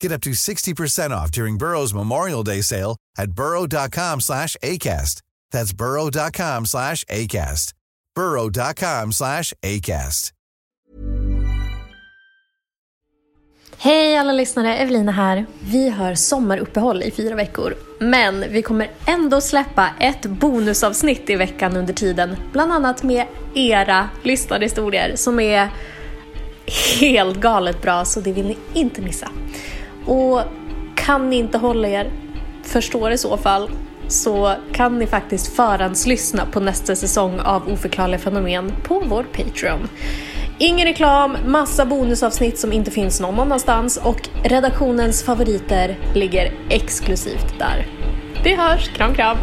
Get up to 60% off during Burrow's Memorial Day sale at burrow.com slash ACAST. That's burrow.com slash ACAST. burrow.com slash ACAST. Hej alla lyssnare, Evelina här. Vi har sommaruppehåll i fyra veckor. Men vi kommer ändå släppa ett bonusavsnitt i veckan under tiden. Bland annat med era lyssnarhistorier som är helt galet bra så det vill ni inte missa. Och kan ni inte hålla er förstår i så fall så kan ni faktiskt förhandslyssna på nästa säsong av Oförklarliga fenomen på vår Patreon. Ingen reklam, massa bonusavsnitt som inte finns någon annanstans och redaktionens favoriter ligger exklusivt där. Vi hörs, kram kram!